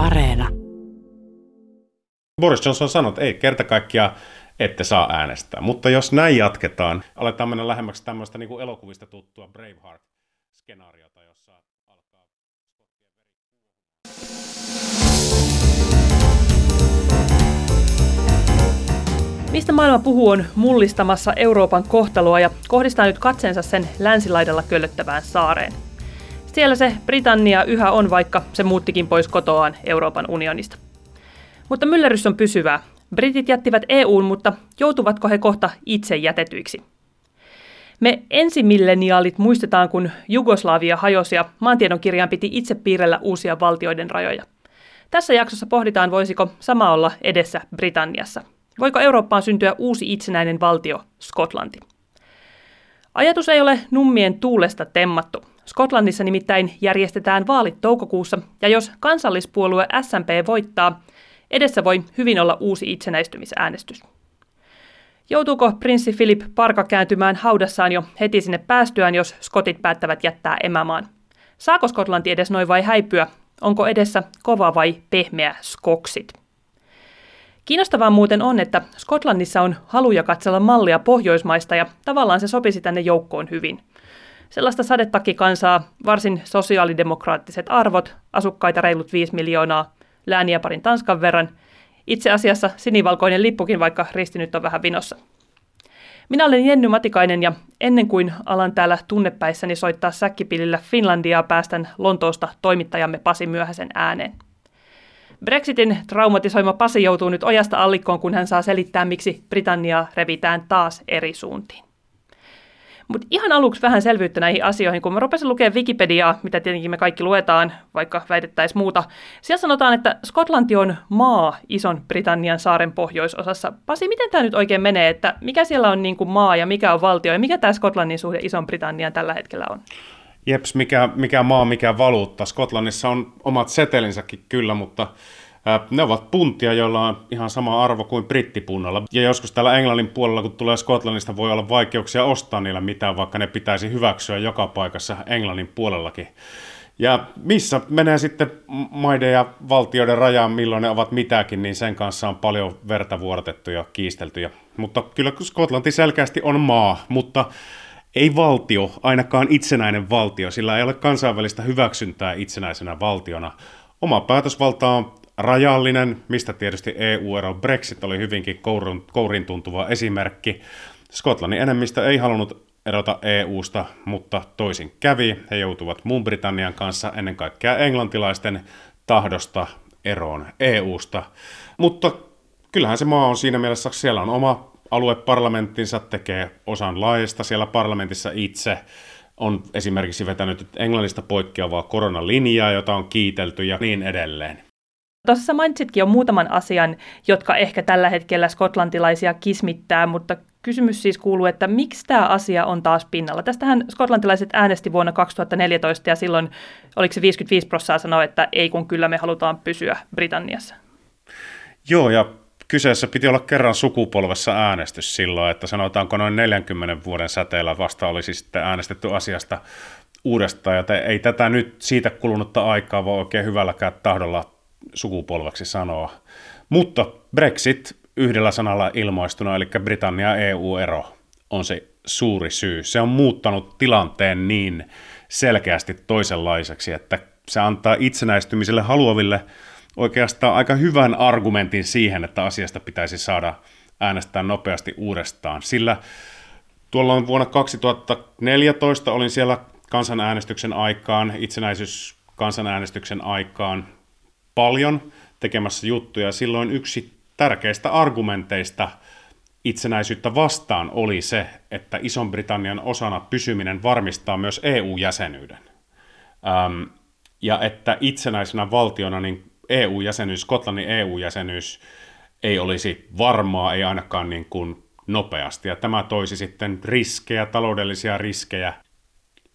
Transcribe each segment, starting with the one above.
Areena. Boris Johnson sanoi, että ei kerta kaikkiaan ette saa äänestää. Mutta jos näin jatketaan, aletaan mennä lähemmäksi tämmöistä niin kuin elokuvista tuttua Braveheart-skenaariota, jossa alkaa... Mistä maailma puhuu on mullistamassa Euroopan kohtaloa ja kohdistaa nyt katseensa sen länsilaidalla köllöttävään saareen. Siellä se Britannia yhä on, vaikka se muuttikin pois kotoaan Euroopan unionista. Mutta myllerys on pysyvää. Britit jättivät EUn, mutta joutuvatko he kohta itse jätetyiksi? Me ensimilleniaalit muistetaan, kun Jugoslavia hajosi ja maantiedon kirjaan piti itse piirrellä uusia valtioiden rajoja. Tässä jaksossa pohditaan, voisiko sama olla edessä Britanniassa. Voiko Eurooppaan syntyä uusi itsenäinen valtio, Skotlanti? Ajatus ei ole nummien tuulesta temmattu. Skotlannissa nimittäin järjestetään vaalit toukokuussa, ja jos kansallispuolue SNP voittaa, edessä voi hyvin olla uusi itsenäistymisäänestys. Joutuuko prinssi Philip Parka kääntymään haudassaan jo heti sinne päästyään, jos skotit päättävät jättää emämaan? Saako Skotlanti edes noin vai häipyä? Onko edessä kova vai pehmeä skoksit? Kiinnostavaa muuten on, että Skotlannissa on haluja katsella mallia Pohjoismaista ja tavallaan se sopisi tänne joukkoon hyvin. Sellaista sadetakikansaa, varsin sosiaalidemokraattiset arvot, asukkaita reilut 5 miljoonaa, lääniä parin Tanskan verran. Itse asiassa sinivalkoinen lippukin, vaikka risti nyt on vähän vinossa. Minä olen Jenny Matikainen ja ennen kuin alan täällä tunnepäissäni soittaa säkkipilillä Finlandiaa, päästän Lontoosta toimittajamme Pasi Myöhäsen ääneen. Brexitin traumatisoima Pasi joutuu nyt ojasta allikkoon, kun hän saa selittää, miksi Britanniaa revitään taas eri suuntiin. Mutta ihan aluksi vähän selvyyttä näihin asioihin, kun mä rupesin lukemaan Wikipediaa, mitä tietenkin me kaikki luetaan, vaikka väitettäisiin muuta. Siellä sanotaan, että Skotlanti on maa ison Britannian saaren pohjoisosassa. Pasi, miten tämä nyt oikein menee, että mikä siellä on niin kuin maa ja mikä on valtio ja mikä tämä Skotlannin suhde ison Britannian tällä hetkellä on? Jeps, mikä, mikä maa, mikä valuutta. Skotlannissa on omat setelinsäkin kyllä, mutta ne ovat puntia, joilla on ihan sama arvo kuin brittipunnalla. Ja joskus täällä Englannin puolella, kun tulee Skotlannista, voi olla vaikeuksia ostaa niillä mitään, vaikka ne pitäisi hyväksyä joka paikassa Englannin puolellakin. Ja missä menee sitten maiden ja valtioiden rajaan, milloin ne ovat mitäkin, niin sen kanssa on paljon verta vuorotettu ja kiistelty. Mutta kyllä Skotlanti selkeästi on maa, mutta ei valtio, ainakaan itsenäinen valtio, sillä ei ole kansainvälistä hyväksyntää itsenäisenä valtiona. Oma päätösvalta on rajallinen, mistä tietysti EU-ero Brexit oli hyvinkin kourin, kourin tuntuva esimerkki. Skotlannin enemmistö ei halunnut erota EU-sta, mutta toisin kävi. He joutuvat muun Britannian kanssa ennen kaikkea englantilaisten tahdosta eroon EU-sta. Mutta kyllähän se maa on siinä mielessä, siellä on oma alueparlamenttinsa, tekee osan laajasta siellä parlamentissa itse, on esimerkiksi vetänyt Englannista poikkeavaa koronalinjaa, jota on kiitelty ja niin edelleen. Tuossa mainitsitkin jo muutaman asian, jotka ehkä tällä hetkellä skotlantilaisia kismittää, mutta kysymys siis kuuluu, että miksi tämä asia on taas pinnalla? Tästähän skotlantilaiset äänesti vuonna 2014 ja silloin oliko se 55 prosenttia sanoa, että ei kun kyllä me halutaan pysyä Britanniassa. Joo, ja kyseessä piti olla kerran sukupolvessa äänestys silloin, että sanotaanko noin 40 vuoden säteellä vasta olisi sitten äänestetty asiasta uudestaan, ja ei tätä nyt siitä kulunutta aikaa voi oikein hyvälläkään tahdolla sukupolveksi sanoa. Mutta Brexit yhdellä sanalla ilmoistuna, eli Britannia EU-ero, on se suuri syy. Se on muuttanut tilanteen niin selkeästi toisenlaiseksi, että se antaa itsenäistymiselle haluaville oikeastaan aika hyvän argumentin siihen, että asiasta pitäisi saada äänestää nopeasti uudestaan. Sillä tuolloin vuonna 2014 olin siellä kansanäänestyksen aikaan, itsenäisyys kansanäänestyksen aikaan paljon tekemässä juttuja. Silloin yksi tärkeistä argumenteista itsenäisyyttä vastaan oli se, että Ison-Britannian osana pysyminen varmistaa myös EU-jäsenyyden. Ja että itsenäisenä valtiona niin EU-jäsenyys, Skotlannin EU-jäsenyys ei olisi varmaa, ei ainakaan niin kuin nopeasti. Ja tämä toisi sitten riskejä, taloudellisia riskejä.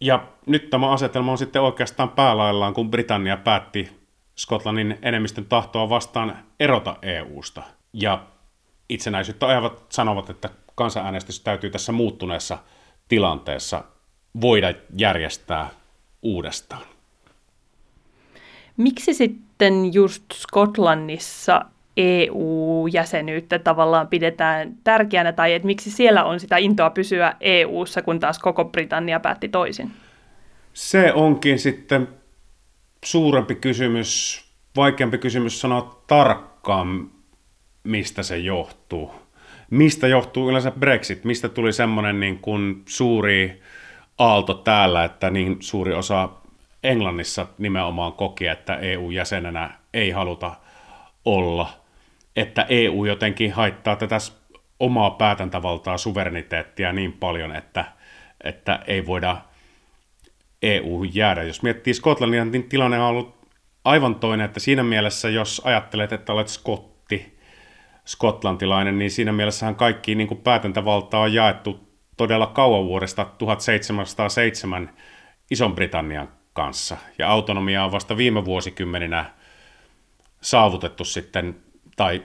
Ja nyt tämä asetelma on sitten oikeastaan päälaillaan, kun Britannia päätti Skotlannin enemmistön tahtoa vastaan erota EUsta. Ja itsenäisyyttä ajavat sanovat, että kansanäänestys täytyy tässä muuttuneessa tilanteessa voida järjestää uudestaan. Miksi sitten just Skotlannissa EU-jäsenyyttä tavallaan pidetään tärkeänä, tai että miksi siellä on sitä intoa pysyä EU-ssa, kun taas koko Britannia päätti toisin? Se onkin sitten suurempi kysymys, vaikeampi kysymys sanoa tarkkaan, mistä se johtuu. Mistä johtuu yleensä Brexit? Mistä tuli semmoinen niin kuin suuri aalto täällä, että niin suuri osa Englannissa nimenomaan koki, että EU-jäsenenä ei haluta olla, että EU jotenkin haittaa tätä omaa päätäntävaltaa, suvereniteettia niin paljon, että, että ei voida EU jäädä. Jos miettii Skotlannin, niin tilanne on ollut aivan toinen, että siinä mielessä, jos ajattelet, että olet skotti, skotlantilainen, niin siinä mielessähän kaikki niin kuin päätäntävalta on jaettu todella kauan vuodesta 1707 Ison-Britannian kanssa. Ja autonomia on vasta viime vuosikymmeninä saavutettu sitten, tai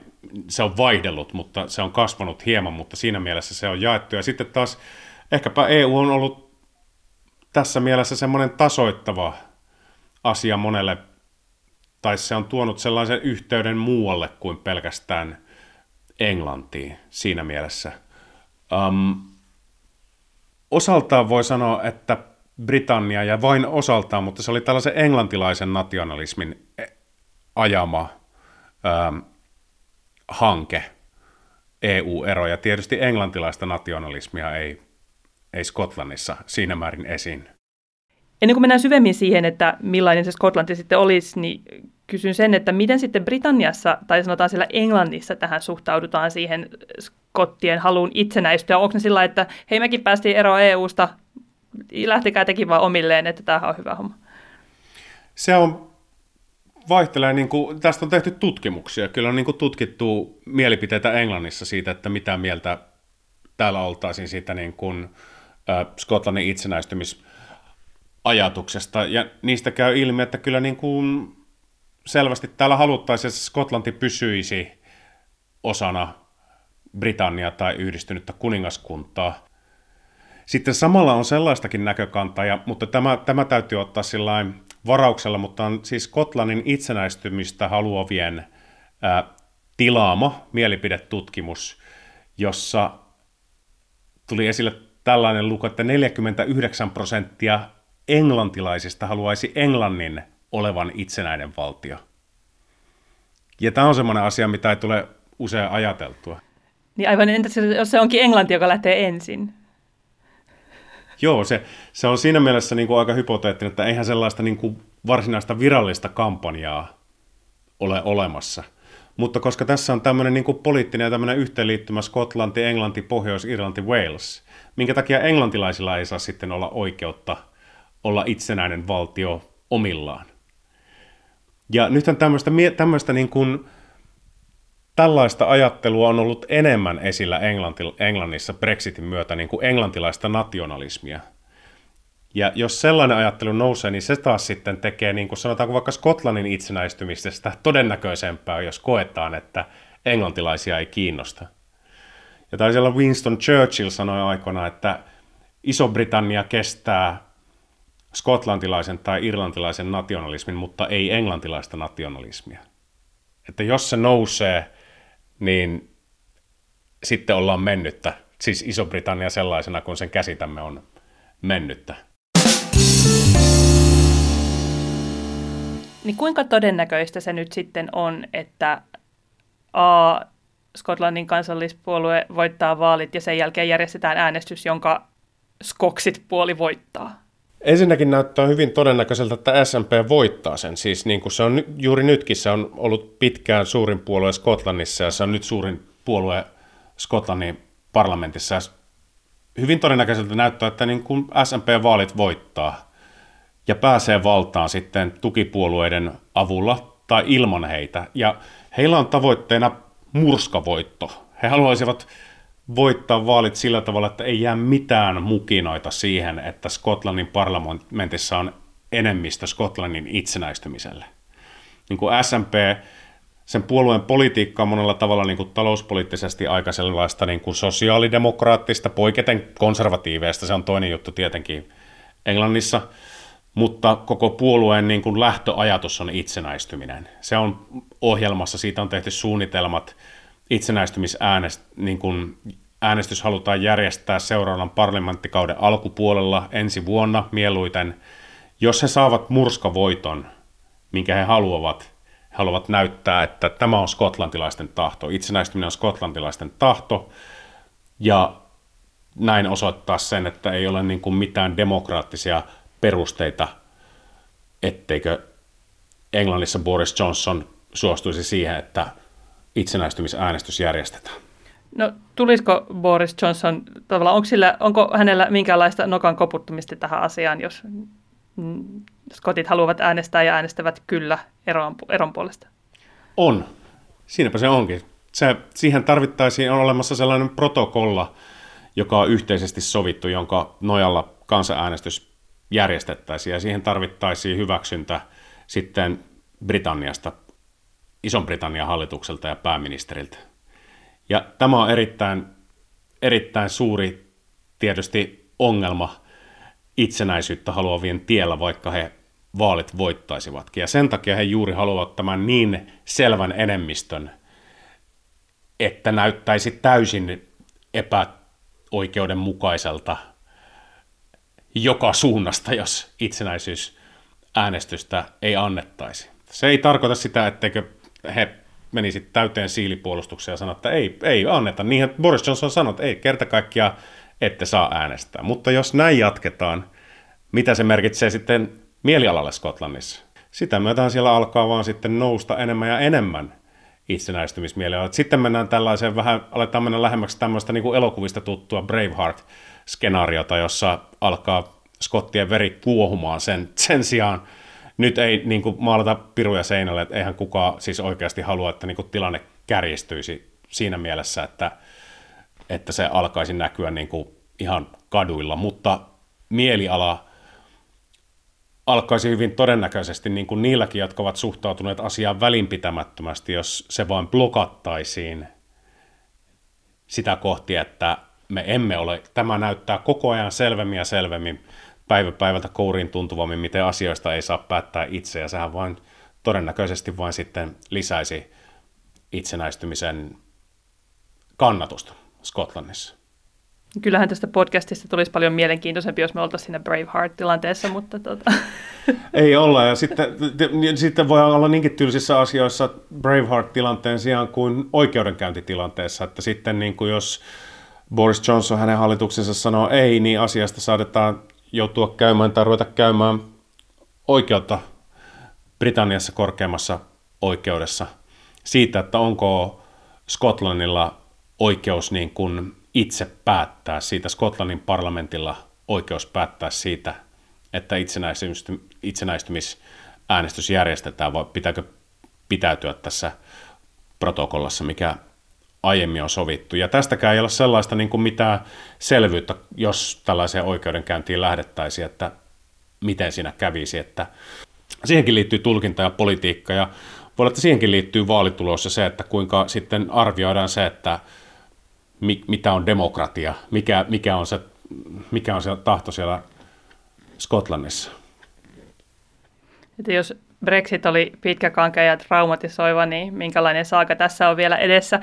se on vaihdellut, mutta se on kasvanut hieman, mutta siinä mielessä se on jaettu. Ja sitten taas ehkäpä EU on ollut tässä mielessä semmoinen tasoittava asia monelle, tai se on tuonut sellaisen yhteyden muualle kuin pelkästään Englantiin siinä mielessä. Um, osaltaan voi sanoa, että Britannia ja vain osaltaan, mutta se oli tällaisen englantilaisen nationalismin ajama ähm, hanke, EU-ero, ja tietysti englantilaista nationalismia ei, ei Skotlannissa siinä määrin esiin. Ennen kuin mennään syvemmin siihen, että millainen se Skotlanti sitten olisi, niin kysyn sen, että miten sitten Britanniassa, tai sanotaan siellä Englannissa tähän suhtaudutaan siihen skottien haluun itsenäistyä. Onko ne sillä että hei mekin päästiin eroon EU-sta, lähtikää tekin vaan omilleen, että tämä on hyvä homma? Se on vaihtelee, niin kuin, tästä on tehty tutkimuksia. Kyllä on niin kuin tutkittu mielipiteitä Englannissa siitä, että mitä mieltä täällä oltaisiin siitä niin kuin, äh, Skotlannin itsenäistymisajatuksesta. Ja niistä käy ilmi, että kyllä niin kuin selvästi täällä haluttaisiin, että Skotlanti pysyisi osana Britannia tai yhdistynyttä kuningaskuntaa. Sitten samalla on sellaistakin näkökantaa, ja, mutta tämä, tämä täytyy ottaa sillain varauksella, mutta on siis Skotlannin itsenäistymistä haluavien ää, tilaama mielipidetutkimus, jossa tuli esille tällainen luku, että 49 prosenttia englantilaisista haluaisi Englannin olevan itsenäinen valtio. Ja tämä on semmoinen asia, mitä ei tule usein ajateltua. Niin aivan, entäs jos se onkin Englanti, joka lähtee ensin? Joo, se, se on siinä mielessä niin kuin aika hypoteettinen, että eihän sellaista niin kuin varsinaista virallista kampanjaa ole olemassa. Mutta koska tässä on tämmöinen niin kuin poliittinen ja tämmöinen yhteenliittymä Skotlanti, Englanti, Pohjois-Irlanti, Wales, minkä takia englantilaisilla ei saa sitten olla oikeutta olla itsenäinen valtio omillaan. Ja nythän tämmöistä, tämmöistä niin kuin, tällaista ajattelua on ollut enemmän esillä Englanti, Englannissa Brexitin myötä niin kuin englantilaista nationalismia. Ja jos sellainen ajattelu nousee, niin se taas sitten tekee, niin kuin sanotaanko vaikka Skotlannin itsenäistymisestä todennäköisempää, jos koetaan, että englantilaisia ei kiinnosta. Ja taisi Winston Churchill sanoi aikoina, että Iso-Britannia kestää skotlantilaisen tai irlantilaisen nationalismin, mutta ei englantilaista nationalismia. Että jos se nousee, niin sitten ollaan mennyttä. Siis Iso-Britannia sellaisena kuin sen käsitämme on mennyttä. Niin kuinka todennäköistä se nyt sitten on, että A, Skotlannin kansallispuolue voittaa vaalit ja sen jälkeen järjestetään äänestys, jonka Skoksit puoli voittaa? Ensinnäkin näyttää hyvin todennäköiseltä, että SMP voittaa sen. Siis niin kuin se on juuri nytkin, se on ollut pitkään suurin puolue Skotlannissa ja se on nyt suurin puolue Skotlannin parlamentissa. Hyvin todennäköiseltä näyttää, että niin kuin SMP-vaalit voittaa ja pääsee valtaan sitten tukipuolueiden avulla tai ilman heitä. Ja heillä on tavoitteena murskavoitto. He haluaisivat voittaa vaalit sillä tavalla, että ei jää mitään mukinoita siihen, että Skotlannin parlamentissa on enemmistö Skotlannin itsenäistymiselle. Niin kuin SMP, sen puolueen politiikka on monella tavalla niin kuin talouspoliittisesti aika sellaista niin kuin sosiaalidemokraattista, poiketen konservatiiveista, se on toinen juttu tietenkin Englannissa, mutta koko puolueen niin kuin lähtöajatus on itsenäistyminen. Se on ohjelmassa, siitä on tehty suunnitelmat, itsenäistymisäänest, niin kuin äänestys halutaan järjestää seuraavan parlamenttikauden alkupuolella ensi vuonna mieluiten. Jos he saavat murskavoiton, minkä he haluavat, he haluavat näyttää, että tämä on skotlantilaisten tahto, itsenäistyminen on skotlantilaisten tahto, ja näin osoittaa sen, että ei ole niin kuin mitään demokraattisia perusteita, etteikö Englannissa Boris Johnson suostuisi siihen, että itsenäistymisäänestys järjestetään. No tulisiko Boris Johnson, tavallaan, onko, sillä, onko hänellä minkäänlaista nokan koputtamista tähän asiaan, jos skotit haluavat äänestää ja äänestävät kyllä eron, eron puolesta? On. Siinäpä se onkin. Se, siihen tarvittaisiin, on olemassa sellainen protokolla, joka on yhteisesti sovittu, jonka nojalla kansanäänestys järjestettäisiin, ja siihen tarvittaisiin hyväksyntä sitten Britanniasta, Ison-Britannian hallitukselta ja pääministeriltä. Ja tämä on erittäin, erittäin suuri tietysti ongelma itsenäisyyttä haluavien tiellä, vaikka he vaalit voittaisivatkin. Ja sen takia he juuri haluavat tämän niin selvän enemmistön, että näyttäisi täysin epäoikeudenmukaiselta joka suunnasta, jos itsenäisyysäänestystä ei annettaisi. Se ei tarkoita sitä, etteikö he menisi täyteen siilipuolustukseen ja sanoi, että ei, ei anneta. Niinhän Boris Johnson sanoi, että ei kerta kaikkiaan ette saa äänestää. Mutta jos näin jatketaan, mitä se merkitsee sitten mielialalle Skotlannissa? Sitä myötä siellä alkaa vaan sitten nousta enemmän ja enemmän itsenäistymismielialaa. Sitten mennään tällaiseen vähän, aletaan mennä lähemmäksi tämmöistä niin kuin elokuvista tuttua Braveheart-skenaariota, jossa alkaa skottien veri kuohumaan sen, sen sijaan, nyt ei niin kuin, maalata piruja seinälle, että eihän kukaan siis oikeasti halua, että niin kuin, tilanne kärjistyisi siinä mielessä, että, että se alkaisi näkyä niin kuin, ihan kaduilla, mutta mieliala alkaisi hyvin todennäköisesti niin kuin niilläkin, jotka ovat suhtautuneet asiaan välinpitämättömästi, jos se vain blokattaisiin sitä kohti, että me emme ole, tämä näyttää koko ajan selvemmin ja selvemmin päivä päivältä kouriin tuntuvammin, miten asioista ei saa päättää itse, ja sehän vain todennäköisesti vain sitten lisäisi itsenäistymisen kannatusta Skotlannissa. Kyllähän tästä podcastista tulisi paljon mielenkiintoisempi, jos me oltaisiin siinä Braveheart-tilanteessa, mutta tota. Ei olla, ja sitten, sitten voi olla niinkin tylsissä asioissa Braveheart-tilanteen sijaan kuin oikeudenkäyntitilanteessa, että sitten niin kuin jos Boris Johnson hänen hallituksensa sanoo ei, niin asiasta saadetaan joutua käymään tai ruveta käymään oikeutta Britanniassa korkeammassa oikeudessa siitä, että onko Skotlannilla oikeus niin kuin itse päättää siitä, Skotlannin parlamentilla oikeus päättää siitä, että itsenäistymisäänestys järjestetään, vai pitääkö pitäytyä tässä protokollassa, mikä aiemmin on sovittu. Ja tästäkään ei ole sellaista niin kuin mitään selvyyttä, jos tällaiseen oikeudenkäyntiin lähdettäisiin, että miten siinä kävisi. Että siihenkin liittyy tulkinta ja politiikka ja voi olla, että siihenkin liittyy vaalitulos ja se, että kuinka sitten arvioidaan se, että mi, mitä on demokratia, mikä, mikä, on se, mikä on se tahto siellä Skotlannissa. Että jos Brexit oli pitkäkankea ja traumatisoiva, niin minkälainen saaka tässä on vielä edessä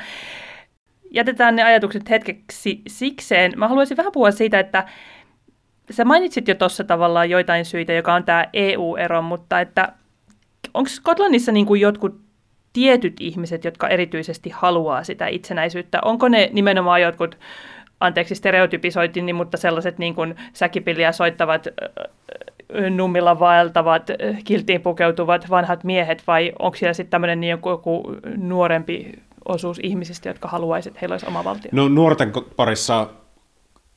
jätetään ne ajatukset hetkeksi sikseen. Mä haluaisin vähän puhua siitä, että sä mainitsit jo tuossa tavallaan joitain syitä, joka on tämä EU-ero, mutta että onko Skotlannissa niin kuin jotkut tietyt ihmiset, jotka erityisesti haluaa sitä itsenäisyyttä? Onko ne nimenomaan jotkut, anteeksi stereotypisoitin, niin, mutta sellaiset niin kuin säkipilliä soittavat, nummilla vaeltavat, kiltiin pukeutuvat vanhat miehet, vai onko siellä sitten tämmöinen niin joku, joku nuorempi osuus ihmisistä, jotka haluaisivat, että heillä olisi oma valtio? No nuorten parissa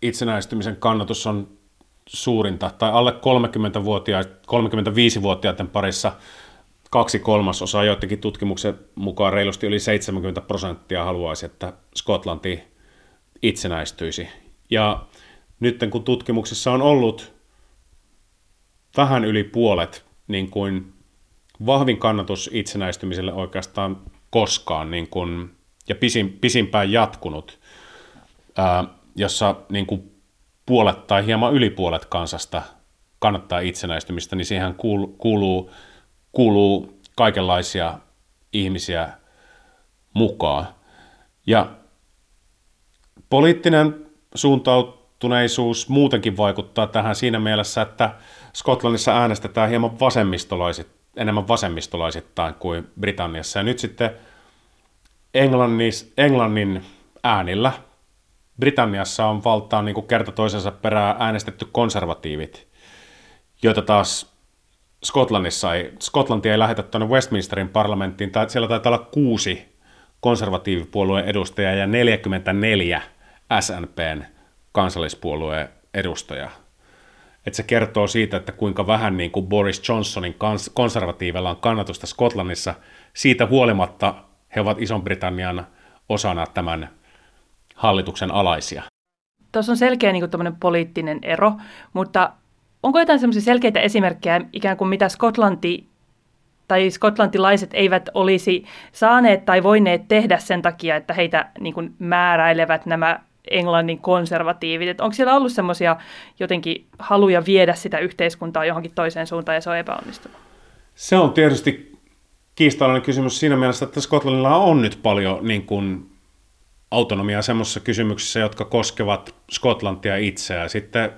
itsenäistymisen kannatus on suurinta, tai alle 30-vuotiaiden, 35-vuotiaiden parissa kaksi kolmasosaa, joidenkin tutkimuksen mukaan reilusti yli 70 prosenttia haluaisi, että Skotlanti itsenäistyisi. Ja nyt kun tutkimuksissa on ollut vähän yli puolet niin kuin vahvin kannatus itsenäistymiselle oikeastaan koskaan niin kuin, ja pisin, pisimpään jatkunut, ää, jossa niin kuin puolet tai hieman yli puolet kansasta kannattaa itsenäistymistä, niin siihen kuuluu, kuuluu kaikenlaisia ihmisiä mukaan. Ja poliittinen suuntautuneisuus muutenkin vaikuttaa tähän siinä mielessä, että Skotlannissa äänestetään hieman vasemmistolaisit, enemmän vasemmistolaisittain kuin Britanniassa. Ja nyt sitten Englannis, Englannin äänillä Britanniassa on valtaan niin kuin kerta toisensa perään äänestetty konservatiivit, joita taas Skotlannissa ei, Skotlanti ei lähetä tuonne Westminsterin parlamenttiin, tai siellä taitaa olla kuusi konservatiivipuolueen edustajaa ja 44 SNPn kansallispuolueen edustajaa. Et se kertoo siitä, että kuinka vähän niin kuin Boris Johnsonin kans- konservatiivilla on kannatusta Skotlannissa. Siitä huolimatta he ovat Ison-Britannian osana tämän hallituksen alaisia. Tuossa on selkeä niin kuin poliittinen ero, mutta onko jotain semmoisia selkeitä esimerkkejä ikään kuin mitä Skotlanti tai skotlantilaiset eivät olisi saaneet tai voineet tehdä sen takia, että heitä niin kuin määräilevät nämä Englannin konservatiivit. Et onko siellä ollut semmoisia jotenkin haluja viedä sitä yhteiskuntaa johonkin toiseen suuntaan ja se on epäonnistunut? Se on tietysti kiistalainen kysymys siinä mielessä, että Skotlannilla on nyt paljon niin kuin autonomiaa semmoisissa kysymyksissä, jotka koskevat Skotlantia itseään. Sitten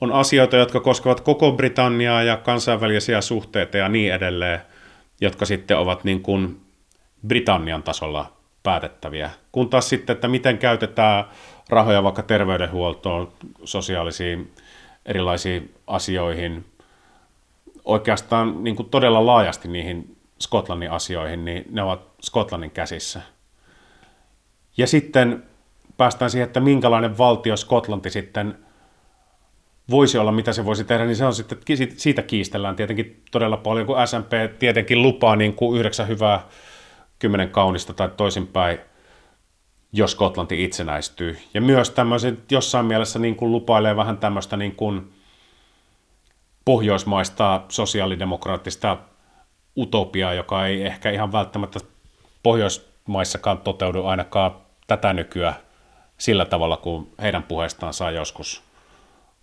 on asioita, jotka koskevat koko Britanniaa ja kansainvälisiä suhteita ja niin edelleen, jotka sitten ovat niin kuin Britannian tasolla päätettäviä. Kun taas sitten, että miten käytetään rahoja vaikka terveydenhuoltoon, sosiaalisiin erilaisiin asioihin, oikeastaan niin kuin todella laajasti niihin Skotlannin asioihin, niin ne ovat Skotlannin käsissä. Ja sitten päästään siihen, että minkälainen valtio Skotlanti sitten voisi olla, mitä se voisi tehdä, niin se on sitten, siitä kiistellään tietenkin todella paljon, kun SMP tietenkin lupaa niin kuin yhdeksän hyvää, kymmenen kaunista tai toisinpäin, jos Skotlanti itsenäistyy. Ja myös tämmöisen jossain mielessä niin kuin lupailee vähän tämmöistä niin kuin pohjoismaista sosiaalidemokraattista utopiaa, joka ei ehkä ihan välttämättä Pohjoismaissakaan toteudu ainakaan tätä nykyä sillä tavalla, kuin heidän puheestaan saa joskus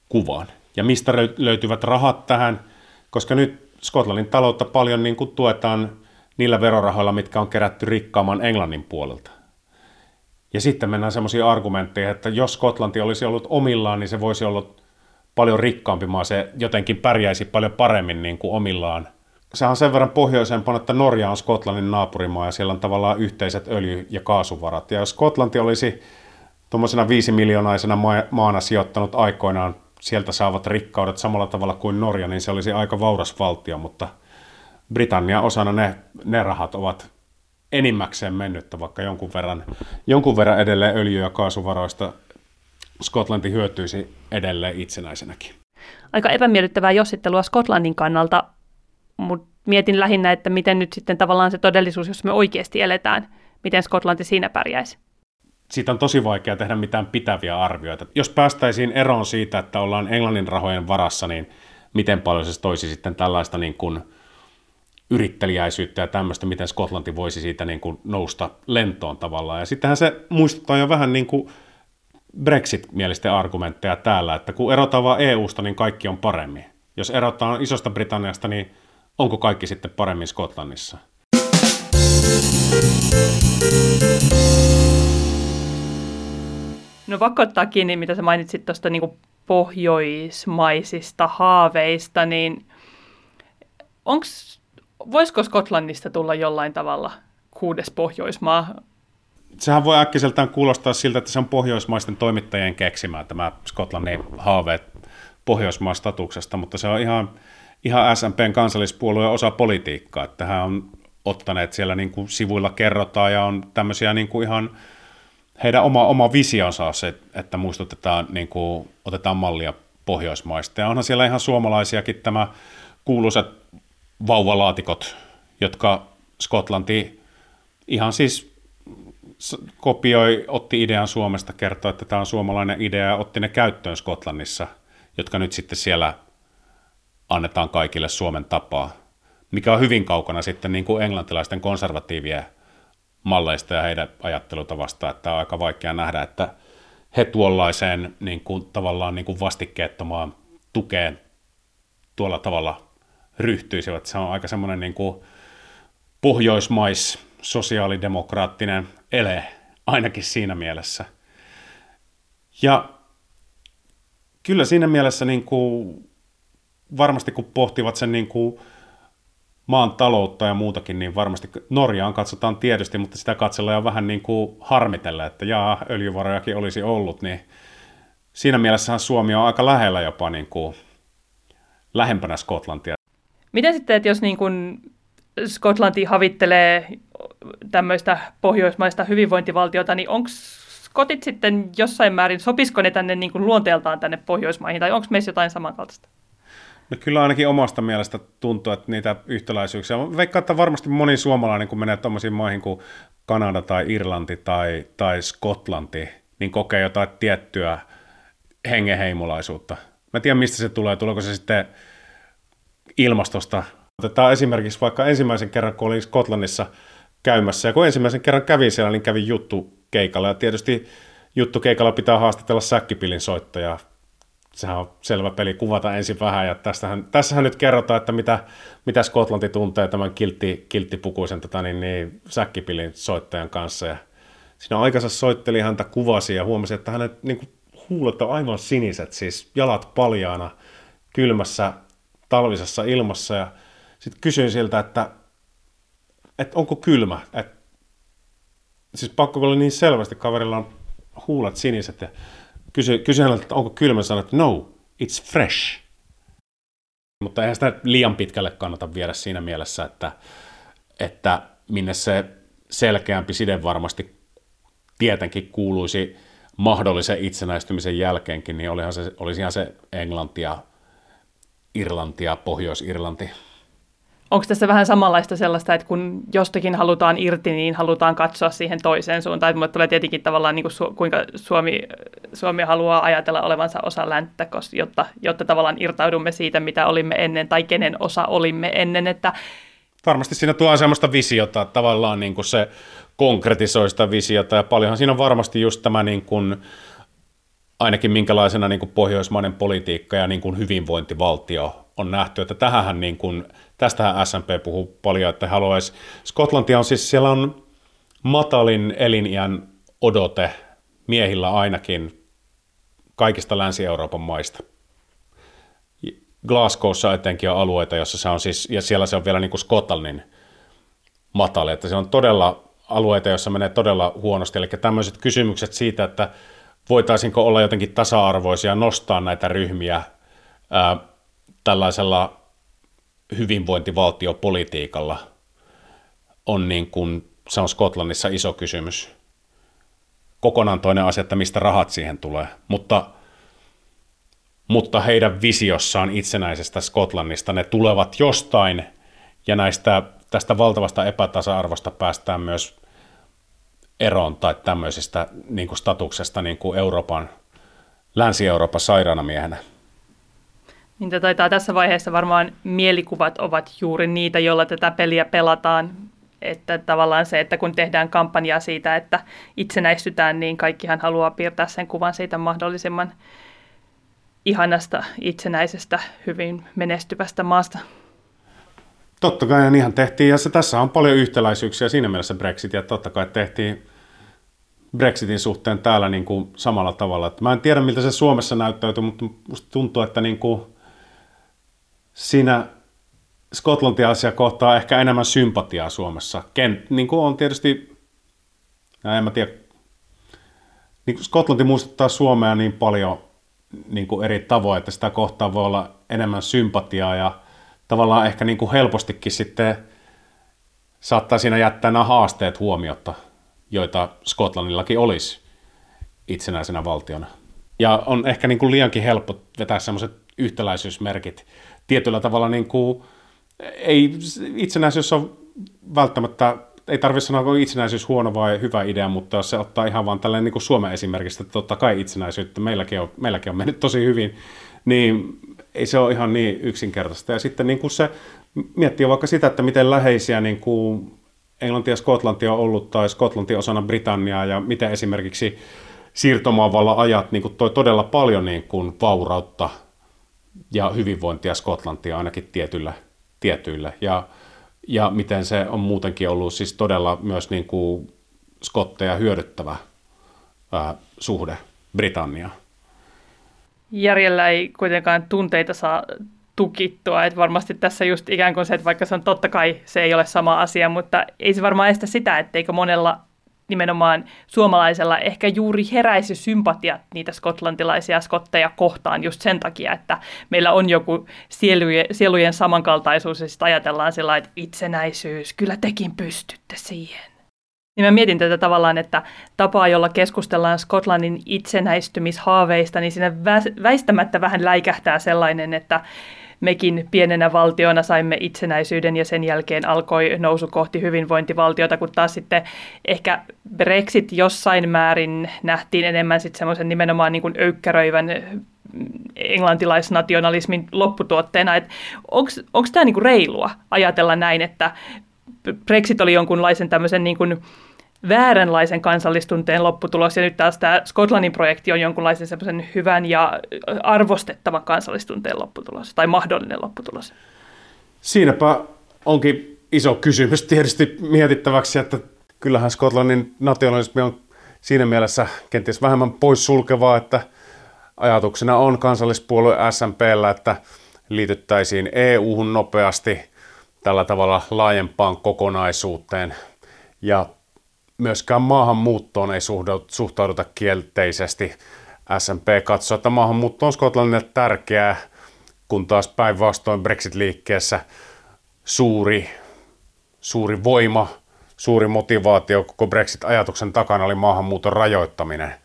kuvaan. Ja mistä löytyvät rahat tähän, koska nyt Skotlannin taloutta paljon niin kuin tuetaan niillä verorahoilla, mitkä on kerätty rikkaamman Englannin puolelta. Ja sitten mennään semmoisia argumentteja, että jos Skotlanti olisi ollut omillaan, niin se voisi olla paljon rikkaampi maa, se jotenkin pärjäisi paljon paremmin niin kuin omillaan. Se on sen verran pohjoisempana, että Norja on Skotlannin naapurimaa ja siellä on tavallaan yhteiset öljy- ja kaasuvarat. Ja jos Skotlanti olisi tuommoisena viisi miljoonaisena maana sijoittanut aikoinaan sieltä saavat rikkaudet samalla tavalla kuin Norja, niin se olisi aika vauras valtio, mutta Britannia osana ne, ne rahat ovat enimmäkseen mennyttä, vaikka jonkun verran, jonkun verran edelleen öljy- ja kaasuvaroista Skotlanti hyötyisi edelleen itsenäisenäkin. Aika epämiellyttävää jossittelua Skotlannin kannalta, mutta mietin lähinnä, että miten nyt sitten tavallaan se todellisuus, jos me oikeasti eletään, miten Skotlanti siinä pärjäisi siitä on tosi vaikea tehdä mitään pitäviä arvioita. Jos päästäisiin eroon siitä, että ollaan Englannin rahojen varassa, niin miten paljon se toisi sitten tällaista niin kuin yrittelijäisyyttä ja tämmöistä, miten Skotlanti voisi siitä niin kuin nousta lentoon tavallaan. Ja sittenhän se muistuttaa jo vähän niin kuin Brexit-mielisten argumentteja täällä, että kun erotaan vaan EU-sta, niin kaikki on paremmin. Jos erotaan Isosta Britanniasta, niin onko kaikki sitten paremmin Skotlannissa? No pakko ottaa kiinni, mitä sä mainitsit tuosta niin pohjoismaisista haaveista, niin onks, voisiko Skotlannista tulla jollain tavalla kuudes Pohjoismaa? Sehän voi äkkiseltään kuulostaa siltä, että se on pohjoismaisten toimittajien keksimää tämä Skotlannin haaveet Pohjoismaan statuksesta, mutta se on ihan, ihan SMPn kansallispuolueen osa politiikkaa, että hän on ottaneet siellä niin kuin sivuilla kerrotaan ja on tämmöisiä niin kuin ihan heidän oma, oma visionsa on se, että muistutetaan, niin kuin, otetaan mallia Pohjoismaista. Ja onhan siellä ihan suomalaisiakin tämä kuuluisat vauvalaatikot, jotka Skotlanti ihan siis kopioi, otti idean Suomesta, kertoi, että tämä on suomalainen idea ja otti ne käyttöön Skotlannissa, jotka nyt sitten siellä annetaan kaikille Suomen tapaa, mikä on hyvin kaukana sitten niin kuin englantilaisten konservatiivien malleista ja heidän ajattelutavasta, että on aika vaikea nähdä, että he tuollaiseen niin kuin, tavallaan niin kuin vastikkeettomaan tukeen tuolla tavalla ryhtyisivät. Se on aika semmoinen niin kuin pohjoismais sosiaalidemokraattinen ele, ainakin siinä mielessä. Ja kyllä siinä mielessä niin kuin, varmasti kun pohtivat sen niin kuin, maan taloutta ja muutakin, niin varmasti Norjaan katsotaan tietysti, mutta sitä katsellaan vähän niin kuin harmitella, että jaa, öljyvarojakin olisi ollut, niin siinä mielessähän Suomi on aika lähellä jopa niin kuin lähempänä Skotlantia. Miten sitten, että jos niin kuin Skotlanti havittelee tämmöistä pohjoismaista hyvinvointivaltiota, niin onko skotit sitten jossain määrin, sopisiko ne tänne niin kuin luonteeltaan tänne Pohjoismaihin, tai onko meissä jotain samankaltaista? No kyllä ainakin omasta mielestä tuntuu, että niitä yhtäläisyyksiä. Veikkaan, että varmasti moni suomalainen, kun menee tuommoisiin maihin kuin Kanada tai Irlanti tai, tai Skotlanti, niin kokee jotain tiettyä hengeheimolaisuutta. Mä en tiedä, mistä se tulee. Tuleeko se sitten ilmastosta? Otetaan esimerkiksi vaikka ensimmäisen kerran, kun olin Skotlannissa käymässä, ja kun ensimmäisen kerran kävin siellä, niin kävin juttu keikalla, ja tietysti juttu keikalla pitää haastatella säkkipilin soittajaa sehän on selvä peli kuvata ensin vähän, ja tästähän, tässähän nyt kerrotaan, että mitä, mitä Skotlanti tuntee tämän kiltti, kilttipukuisen tota, niin, niin, säkkipilin soittajan kanssa, ja siinä aikansa soitteli häntä, kuvasi ja huomasi, että hänet niin kuin, huulet on aivan siniset, siis jalat paljaana kylmässä talvisessa ilmassa, ja sitten kysyin siltä, että, että onko kylmä, et, siis pakko oli niin selvästi, kaverilla on huulet siniset, ja kysy, kysy häneltä, että onko kylmä, sanoi, että no, it's fresh. Mutta eihän sitä liian pitkälle kannata viedä siinä mielessä, että, että minne se selkeämpi side varmasti tietenkin kuuluisi mahdollisen itsenäistymisen jälkeenkin, niin olihan se, olisihan se Englanti ja Irlanti ja Pohjois-Irlanti. Onko tässä vähän samanlaista sellaista, että kun jostakin halutaan irti, niin halutaan katsoa siihen toiseen suuntaan? Että tulee tietenkin tavallaan, niin kuin kuinka Suomi, Suomi haluaa ajatella olevansa osa länttä, jotta, jotta tavallaan irtaudumme siitä, mitä olimme ennen, tai kenen osa olimme ennen. Että... Varmasti siinä tuo semmoista visiota, että tavallaan niin kuin se konkretisoi sitä visiota, ja paljonhan siinä on varmasti just tämä niin kuin, ainakin minkälaisena niin kuin pohjoismainen politiikka ja niin kuin hyvinvointivaltio on nähty, että tähän niin kuin, tästähän SMP puhuu paljon, että haluaisi, Skotlantia on siis, siellä on matalin eliniän odote miehillä ainakin kaikista Länsi-Euroopan maista. Glasgowssa etenkin on alueita, jossa se on siis, ja siellä se on vielä niin kuin Skotlannin matali, että se on todella alueita, joissa menee todella huonosti, eli tämmöiset kysymykset siitä, että voitaisiinko olla jotenkin tasa-arvoisia, nostaa näitä ryhmiä ää, tällaisella hyvinvointivaltiopolitiikalla on niin kuin, se on Skotlannissa iso kysymys. Kokonaan toinen asia, että mistä rahat siihen tulee, mutta, mutta heidän visiossaan itsenäisestä Skotlannista ne tulevat jostain, ja näistä, tästä valtavasta epätasa-arvosta päästään myös eroon tai tämmöisestä niin kuin statuksesta niin kuin Euroopan, Länsi-Euroopan sairaana miehenä. Niin taitaa tässä vaiheessa varmaan mielikuvat ovat juuri niitä, joilla tätä peliä pelataan. Että tavallaan se, että kun tehdään kampanjaa siitä, että itsenäistytään, niin kaikkihan haluaa piirtää sen kuvan siitä mahdollisimman ihanasta, itsenäisestä, hyvin menestyvästä maasta. Totta kai ja niinhän tehtiin, ja se, tässä on paljon yhtäläisyyksiä siinä mielessä Brexit, ja totta kai tehtiin Brexitin suhteen täällä niin kuin samalla tavalla. Että mä en tiedä, miltä se Suomessa näyttäytyy, mutta musta tuntuu, että niin kuin siinä Skotlantia asia kohtaa ehkä enemmän sympatiaa Suomessa. Kent, niin kuin on tietysti, en mä tiedä, niin kuin Skotlanti muistuttaa Suomea niin paljon niin kuin eri tavoin, että sitä kohtaa voi olla enemmän sympatiaa ja tavallaan ehkä niin kuin helpostikin sitten saattaa siinä jättää nämä haasteet huomiota, joita Skotlannillakin olisi itsenäisenä valtiona. Ja on ehkä niin kuin liiankin helppo vetää semmoiset yhtäläisyysmerkit tietyllä tavalla niin kuin, ei itsenäisyys on välttämättä, ei tarvitse sanoa, onko itsenäisyys huono vai hyvä idea, mutta jos se ottaa ihan vaan tällainen niin kuin Suomen esimerkistä, että totta kai itsenäisyyttä meilläkin on, meilläkin on mennyt tosi hyvin, niin ei se ole ihan niin yksinkertaista. Ja sitten niin kuin se miettii vaikka sitä, että miten läheisiä niin kuin Englanti ja Skotlanti on ollut, tai Skotlanti osana Britanniaa, ja miten esimerkiksi siirtomaavallan ajat niin kuin toi todella paljon niin kuin vaurautta ja hyvinvointia Skotlantia ainakin tietyillä, tietyillä. Ja, ja miten se on muutenkin ollut siis todella myös niin kuin skotteja hyödyttävä ää, suhde Britanniaan. Järjellä ei kuitenkaan tunteita saa tukittua, että varmasti tässä just ikään kuin se, että vaikka se on totta kai se ei ole sama asia, mutta ei se varmaan estä sitä, etteikö monella nimenomaan suomalaisella ehkä juuri heräisi sympatia niitä skotlantilaisia skotteja kohtaan just sen takia, että meillä on joku sielujen, sielujen samankaltaisuus ja sitten ajatellaan sillä että itsenäisyys, kyllä tekin pystytte siihen. Niin mä mietin tätä tavallaan, että tapaa, jolla keskustellaan Skotlannin itsenäistymishaaveista, niin siinä väistämättä vähän läikähtää sellainen, että mekin pienenä valtiona saimme itsenäisyyden ja sen jälkeen alkoi nousu kohti hyvinvointivaltiota, kun taas sitten ehkä Brexit jossain määrin nähtiin enemmän sitten semmoisen nimenomaan niin kuin öykkäröivän mm, englantilaisnationalismin lopputuotteena. Onko tämä niinku reilua ajatella näin, että Brexit oli jonkunlaisen tämmöisen niin kuin vääränlaisen kansallistunteen lopputulos, ja nyt taas tämä Skotlannin projekti on jonkunlaisen semmoisen hyvän ja arvostettavan kansallistunteen lopputulos, tai mahdollinen lopputulos. Siinäpä onkin iso kysymys tietysti mietittäväksi, että kyllähän Skotlannin nationalismi on siinä mielessä kenties vähemmän poissulkevaa, että ajatuksena on kansallispuolue SNPllä, että liityttäisiin EU-hun nopeasti tällä tavalla laajempaan kokonaisuuteen ja myöskään maahanmuuttoon ei suhtauduta kielteisesti. SMP katsoo, että maahanmuutto on Skotlannille tärkeää, kun taas päinvastoin Brexit-liikkeessä suuri, suuri voima, suuri motivaatio koko Brexit-ajatuksen takana oli maahanmuuton rajoittaminen.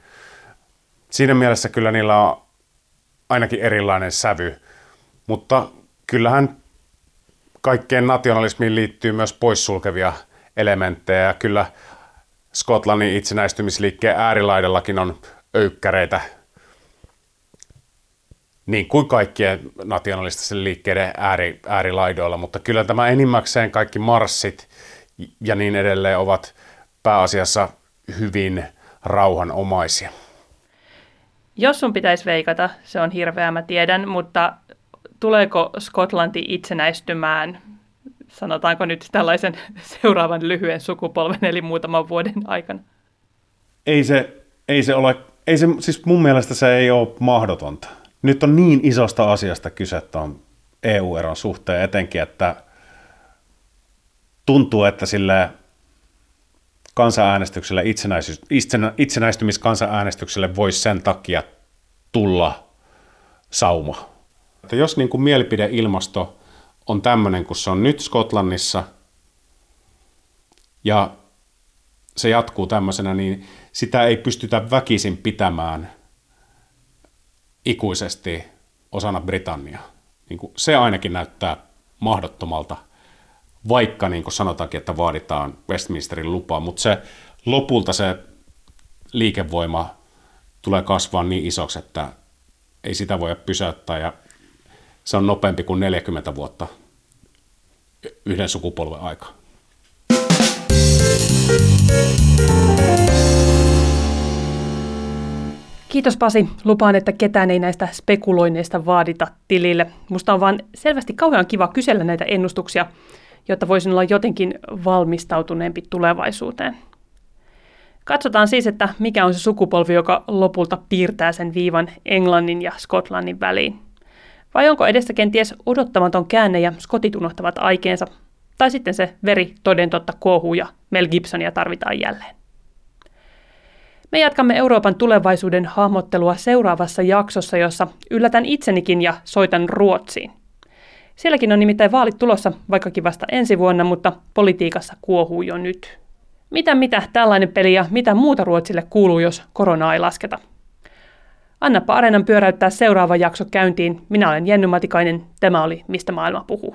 Siinä mielessä kyllä niillä on ainakin erilainen sävy, mutta kyllähän kaikkeen nationalismiin liittyy myös poissulkevia elementtejä ja kyllä Skotlannin itsenäistymisliikkeen äärilaidallakin on öykkäreitä, niin kuin kaikkien nationalistisen liikkeiden ääri, äärilaidoilla, mutta kyllä tämä enimmäkseen kaikki marssit ja niin edelleen ovat pääasiassa hyvin rauhanomaisia. Jos sun pitäisi veikata, se on hirveä, mä tiedän, mutta tuleeko Skotlanti itsenäistymään sanotaanko nyt tällaisen seuraavan lyhyen sukupolven, eli muutaman vuoden aikana? Ei se, ei se ole, ei se, siis mun mielestä se ei ole mahdotonta. Nyt on niin isosta asiasta kyse tuon EU-eron suhteen etenkin, että tuntuu, että sille kansanäänestykselle, itsenäistymiskansanäänestykselle voisi sen takia tulla sauma. Että jos niin kuin mielipideilmasto on tämmöinen, kun se on nyt Skotlannissa ja se jatkuu tämmöisenä, niin sitä ei pystytä väkisin pitämään ikuisesti osana Britanniaa. Niin se ainakin näyttää mahdottomalta, vaikka niin kuin sanotaankin, että vaaditaan Westminsterin lupaa, mutta se lopulta se liikevoima tulee kasvaa niin isoksi, että ei sitä voi pysäyttää ja se on nopeampi kuin 40 vuotta yhden sukupolven aika. Kiitos Pasi. Lupaan, että ketään ei näistä spekuloinneista vaadita tilille. Musta on vaan selvästi kauhean kiva kysellä näitä ennustuksia, jotta voisin olla jotenkin valmistautuneempi tulevaisuuteen. Katsotaan siis, että mikä on se sukupolvi, joka lopulta piirtää sen viivan Englannin ja Skotlannin väliin. Vai onko edessä kenties odottamaton käänne ja skotit unohtavat aikeensa? Tai sitten se veri toden totta kuohuu ja Mel Gibsonia tarvitaan jälleen. Me jatkamme Euroopan tulevaisuuden hahmottelua seuraavassa jaksossa, jossa yllätän itsenikin ja soitan Ruotsiin. Sielläkin on nimittäin vaalit tulossa, vaikkakin vasta ensi vuonna, mutta politiikassa kuohuu jo nyt. Mitä mitä tällainen peli ja mitä muuta Ruotsille kuuluu, jos koronaa ei lasketa? Annapa Areenan pyöräyttää seuraava jakso käyntiin. Minä olen Jenny Matikainen. Tämä oli Mistä maailma puhuu.